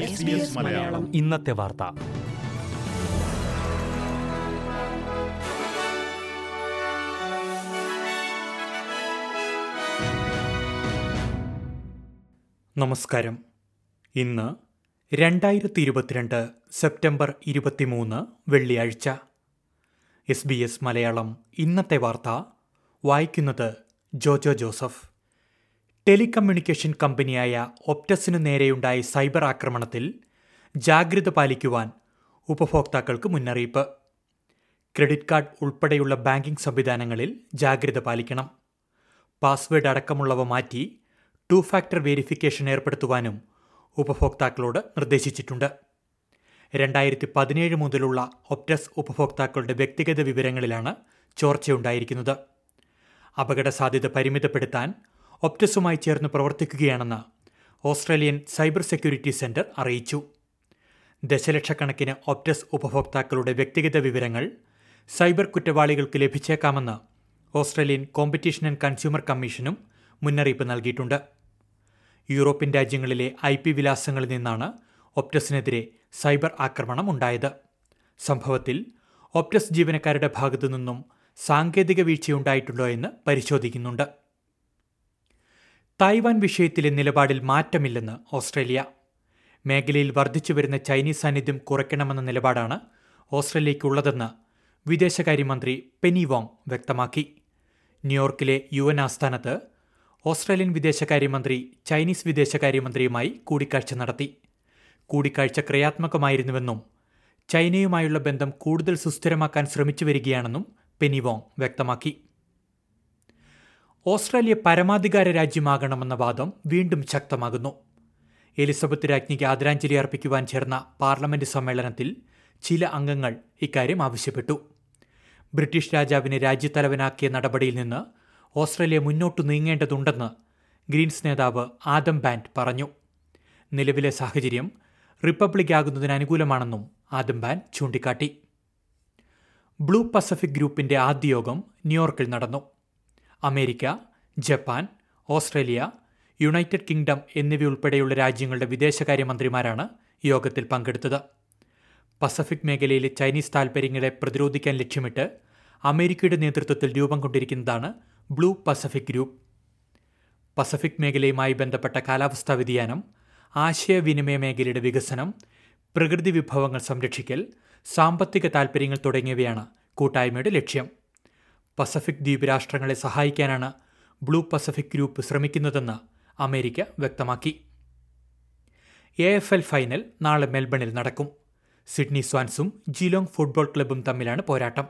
SBS Malayalam. ഇന്നത്തെ വാർത്ത. നമസ്കാരം. ഇന്ന് രണ്ടായിരത്തി ഇരുപത്തിരണ്ട് സെപ്റ്റംബർ ഇരുപത്തിമൂന്ന് വെള്ളിയാഴ്ച. S B S Malayalam. ഇന്നത്തെ വാർത്ത വായിക്കുന്നത് ജോജോ ജോസഫ്. ടെലികമ്മ്യൂണിക്കേഷൻ കമ്പനിയായ ഒപ്റ്റസിനു നേരെയുണ്ടായ സൈബർ ആക്രമണത്തിൽ ജാഗ്രത പാലിക്കുവാൻ ഉപഭോക്താക്കൾക്ക് മുന്നറിയിപ്പ്. ക്രെഡിറ്റ് കാർഡ് ഉൾപ്പെടെയുള്ള ബാങ്കിംഗ് സംവിധാനങ്ങളിൽ ജാഗ്രത പാലിക്കണം. പാസ്വേഡ് അടക്കമുള്ളവ മാറ്റി ടു ഫാക്ടർ വെരിഫിക്കേഷൻ ഏർപ്പെടുത്തുവാനും ഉപഭോക്താക്കളോട് നിർദ്ദേശിച്ചിട്ടുണ്ട്. രണ്ടായിരത്തി പതിനേഴ് മുതലുള്ള ഒപ്റ്റസ് ഉപഭോക്താക്കളുടെ വ്യക്തിഗത വിവരങ്ങളിലാണ് ചോർച്ചയുണ്ടായിരിക്കുന്നത്. അപകട സാധ്യത പരിമിതപ്പെടുത്താൻ ഒപ്റ്റസുമായി ചേർന്ന് പ്രവർത്തിക്കുകയാണെന്ന് ഓസ്ട്രേലിയൻ സൈബർ സെക്യൂരിറ്റി സെന്റർ അറിയിച്ചു. ദശലക്ഷക്കണക്കിന് ഒപ്റ്റസ് ഉപഭോക്താക്കളുടെ വ്യക്തിഗത വിവരങ്ങൾ സൈബർ കുറ്റവാളികൾക്ക് ലഭിച്ചേക്കാമെന്ന് ഓസ്ട്രേലിയൻ കോമ്പറ്റീഷൻ ആൻഡ് കൺസ്യൂമർ കമ്മീഷനും മുന്നറിയിപ്പ് നൽകിയിട്ടുണ്ട്. യൂറോപ്യൻ രാജ്യങ്ങളിലെ ഐ പി വിലാസങ്ങളിൽ നിന്നാണ് ഒപ്റ്റസിനെതിരെ സൈബർ ആക്രമണം ഉണ്ടായത്. സംഭവത്തിൽ ഒപ്റ്റസ് ജീവനക്കാരുടെ ഭാഗത്തു നിന്നും സാങ്കേതിക വീഴ്ചയുണ്ടായിട്ടുണ്ടോ എന്ന് പരിശോധിക്കുന്നുണ്ട്. തായ്വാൻ വിഷയത്തിലെ നിലപാടിൽ മാറ്റമില്ലെന്ന് ഓസ്ട്രേലിയ. മേഖലയിൽ വർദ്ധിച്ചുവരുന്ന ചൈനീസ് സാന്നിധ്യം കുറയ്ക്കണമെന്ന നിലപാടാണ് ഓസ്ട്രേലിയയ്ക്കുള്ളതെന്ന് വിദേശകാര്യമന്ത്രി പെനി വോങ് വ്യക്തമാക്കി. ന്യൂയോർക്കിലെ യു എൻ ആസ്ഥാനത്ത് ഓസ്ട്രേലിയൻ വിദേശകാര്യമന്ത്രി ചൈനീസ് വിദേശകാര്യമന്ത്രിയുമായി കൂടിക്കാഴ്ച നടത്തി. കൂടിക്കാഴ്ച ക്രിയാത്മകമായിരുന്നുവെന്നും ചൈനയുമായുള്ള ബന്ധം കൂടുതൽ സുസ്ഥിരമാക്കാൻ ശ്രമിച്ചു വരികയാണെന്നും പെനിവോങ് വ്യക്തമാക്കി. ഓസ്ട്രേലിയ പരമാധികാര രാജ്യമാകണമെന്ന വാദം വീണ്ടും ശക്തമാകുന്നു. എലിസബത്ത് രാജ്ഞിക്ക് ആദരാഞ്ജലി അർപ്പിക്കുവാൻ ചേർന്ന പാർലമെന്റ് സമ്മേളനത്തിൽ ചില അംഗങ്ങൾ ഇക്കാര്യം ആവശ്യപ്പെട്ടു. ബ്രിട്ടീഷ് രാജാവിനെ രാജ്യത്തലവനാക്കിയ നടപടിയിൽ നിന്ന് ഓസ്ട്രേലിയ മുന്നോട്ടു നീങ്ങേണ്ടതുണ്ടെന്ന് ഗ്രീൻസ് നേതാവ് ആദം ബാൻഡ് പറഞ്ഞു. നിലവിലെ സാഹചര്യം റിപ്പബ്ലിക് ആകുന്നതിന് അനുകൂലമാണെന്നും ആദം ബാൻഡ് ചൂണ്ടിക്കാട്ടി. ബ്ലൂ പസഫിക് ഗ്രൂപ്പിന്റെ ആദ്യ യോഗം ന്യൂയോർക്കിൽ നടന്നു. America Japan Australia United Kingdom എന്നിവയുൾപ്പെടെയുള്ള രാജ്യങ്ങളുടെ വിദേശകാര്യമന്ത്രിമാരാണ് യോഗത്തിൽ പങ്കെടുത്തത്. പസഫിക് മേഖലയിലെ ചൈനീസ് താൽപര്യങ്ങളെ പ്രതിരോധിക്കാൻ ലക്ഷ്യമിട്ട് അമേരിക്കയുടെ നേതൃത്വത്തിൽ രൂപം കൊണ്ടിരിക്കുന്നതാണ് ബ്ലൂ പസഫിക് ഗ്രൂപ്പ്. പസഫിക് മേഖലയുമായി ബന്ധപ്പെട്ട കാലാവസ്ഥാ വ്യതിയാനം ആശയവിനിമയ മേഖലയുടെ വികസനം പ്രകൃതി വിഭവങ്ങൾ സംരക്ഷിക്കൽ സാമ്പത്തിക താൽപ്പര്യങ്ങൾ തുടങ്ങിയവയാണ് കൂട്ടായ്മയുടെ ലക്ഷ്യം. പസഫിക് ദ്വീപ് രാഷ്ട്രങ്ങളെ സഹായിക്കാനാണ് ബ്ലൂ പസഫിക് ഗ്രൂപ്പ് ശ്രമിക്കുന്നതെന്ന് അമേരിക്ക വ്യക്തമാക്കി. എ എഫ് എൽ ഫൈനൽ നാളെ മെൽബണിൽ നടക്കും. സിഡ്നി സ്വാൻസും ജിലോങ് ഫുട്ബോൾ ക്ലബും തമ്മിലാണ് പോരാട്ടം.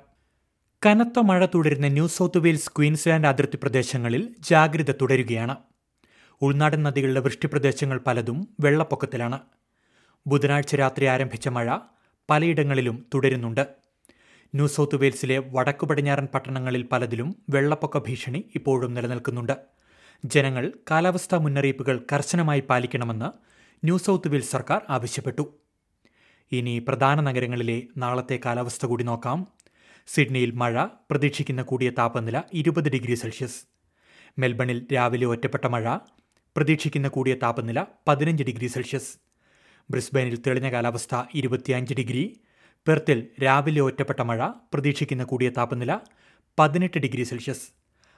കനത്ത മഴ തുടരുന്ന ന്യൂ സൗത്ത് വെയിൽസ് ക്വീൻസ്ലാൻഡ് അതിർത്തി പ്രദേശങ്ങളിൽ ജാഗ്രത തുടരുകയാണ്. ഉൾനാടൻ നദികളുടെ വൃഷ്ടിപ്രദേശങ്ങൾ പലതും വെള്ളപ്പൊക്കത്തിലാണ്. ബുധനാഴ്ച രാത്രി ആരംഭിച്ച മഴ പലയിടങ്ങളിലും തുടരുന്നുണ്ട്. ന്യൂ സൗത്ത് വെയിൽസിലെ വടക്കു പടിഞ്ഞാറൻ പട്ടണങ്ങളിൽ പലതിലും വെള്ളപ്പൊക്ക ഭീഷണി ഇപ്പോഴും നിലനിൽക്കുന്നുണ്ട്. ജനങ്ങൾ കാലാവസ്ഥാ മുന്നറിയിപ്പുകൾ കർശനമായി പാലിക്കണമെന്ന് ന്യൂ സൗത്ത് വെയിൽസ് സർക്കാർ ആവശ്യപ്പെട്ടു. ഇനി പ്രധാന നഗരങ്ങളിലെ നാളത്തെ കാലാവസ്ഥ കൂടി നോക്കാം. സിഡ്നിയിൽ മഴ പ്രതീക്ഷിക്കുന്ന കൂടിയ താപനില ഇരുപത് ഡിഗ്രി സെൽഷ്യസ്. മെൽബണിൽ രാവിലെ ഒറ്റപ്പെട്ട മഴ പ്രതീക്ഷിക്കുന്ന കൂടിയ താപനില പതിനഞ്ച് ഡിഗ്രി സെൽഷ്യസ്. ബ്രിസ്ബെയിനിൽ തെളിഞ്ഞ കാലാവസ്ഥ ഇരുപത്തിയഞ്ച് ഡിഗ്രി പെർത്തിൽ രാവിലെ ഒറ്റപ്പെട്ട മഴ പ്രതീക്ഷിക്കുന്ന കൂടിയ താപനില പതിനെട്ട് ഡിഗ്രി സെൽഷ്യസ്.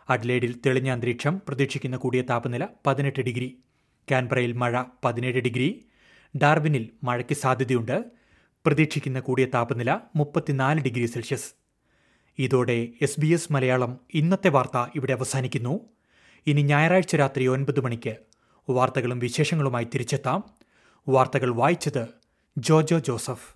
അഡ്ലേഡിൽ തെളിഞ്ഞ അന്തരീക്ഷം പ്രതീക്ഷിക്കുന്ന കൂടിയ താപനില പതിനെട്ട് ഡിഗ്രി. കാൻബ്രയിൽ മഴ പതിനേഴ് ഡിഗ്രി. ഡാർബിനിൽ മഴയ്ക്ക് സാധ്യതയുണ്ട് പ്രതീക്ഷിക്കുന്ന കൂടിയ താപനില മുപ്പത്തിനാല് ഡിഗ്രി സെൽഷ്യസ്. ഇതോടെ എസ് ബി എസ് മലയാളം ഇന്നത്തെ വാർത്ത ഇവിടെ അവസാനിക്കുന്നു. ഇനി ഞായറാഴ്ച രാത്രി ഒൻപത് മണിക്ക് വാർത്തകളും വിശേഷങ്ങളുമായി തിരിച്ചെത്താം. വാർത്തകൾ വായിച്ചത് ജോജോ ജോസഫ്.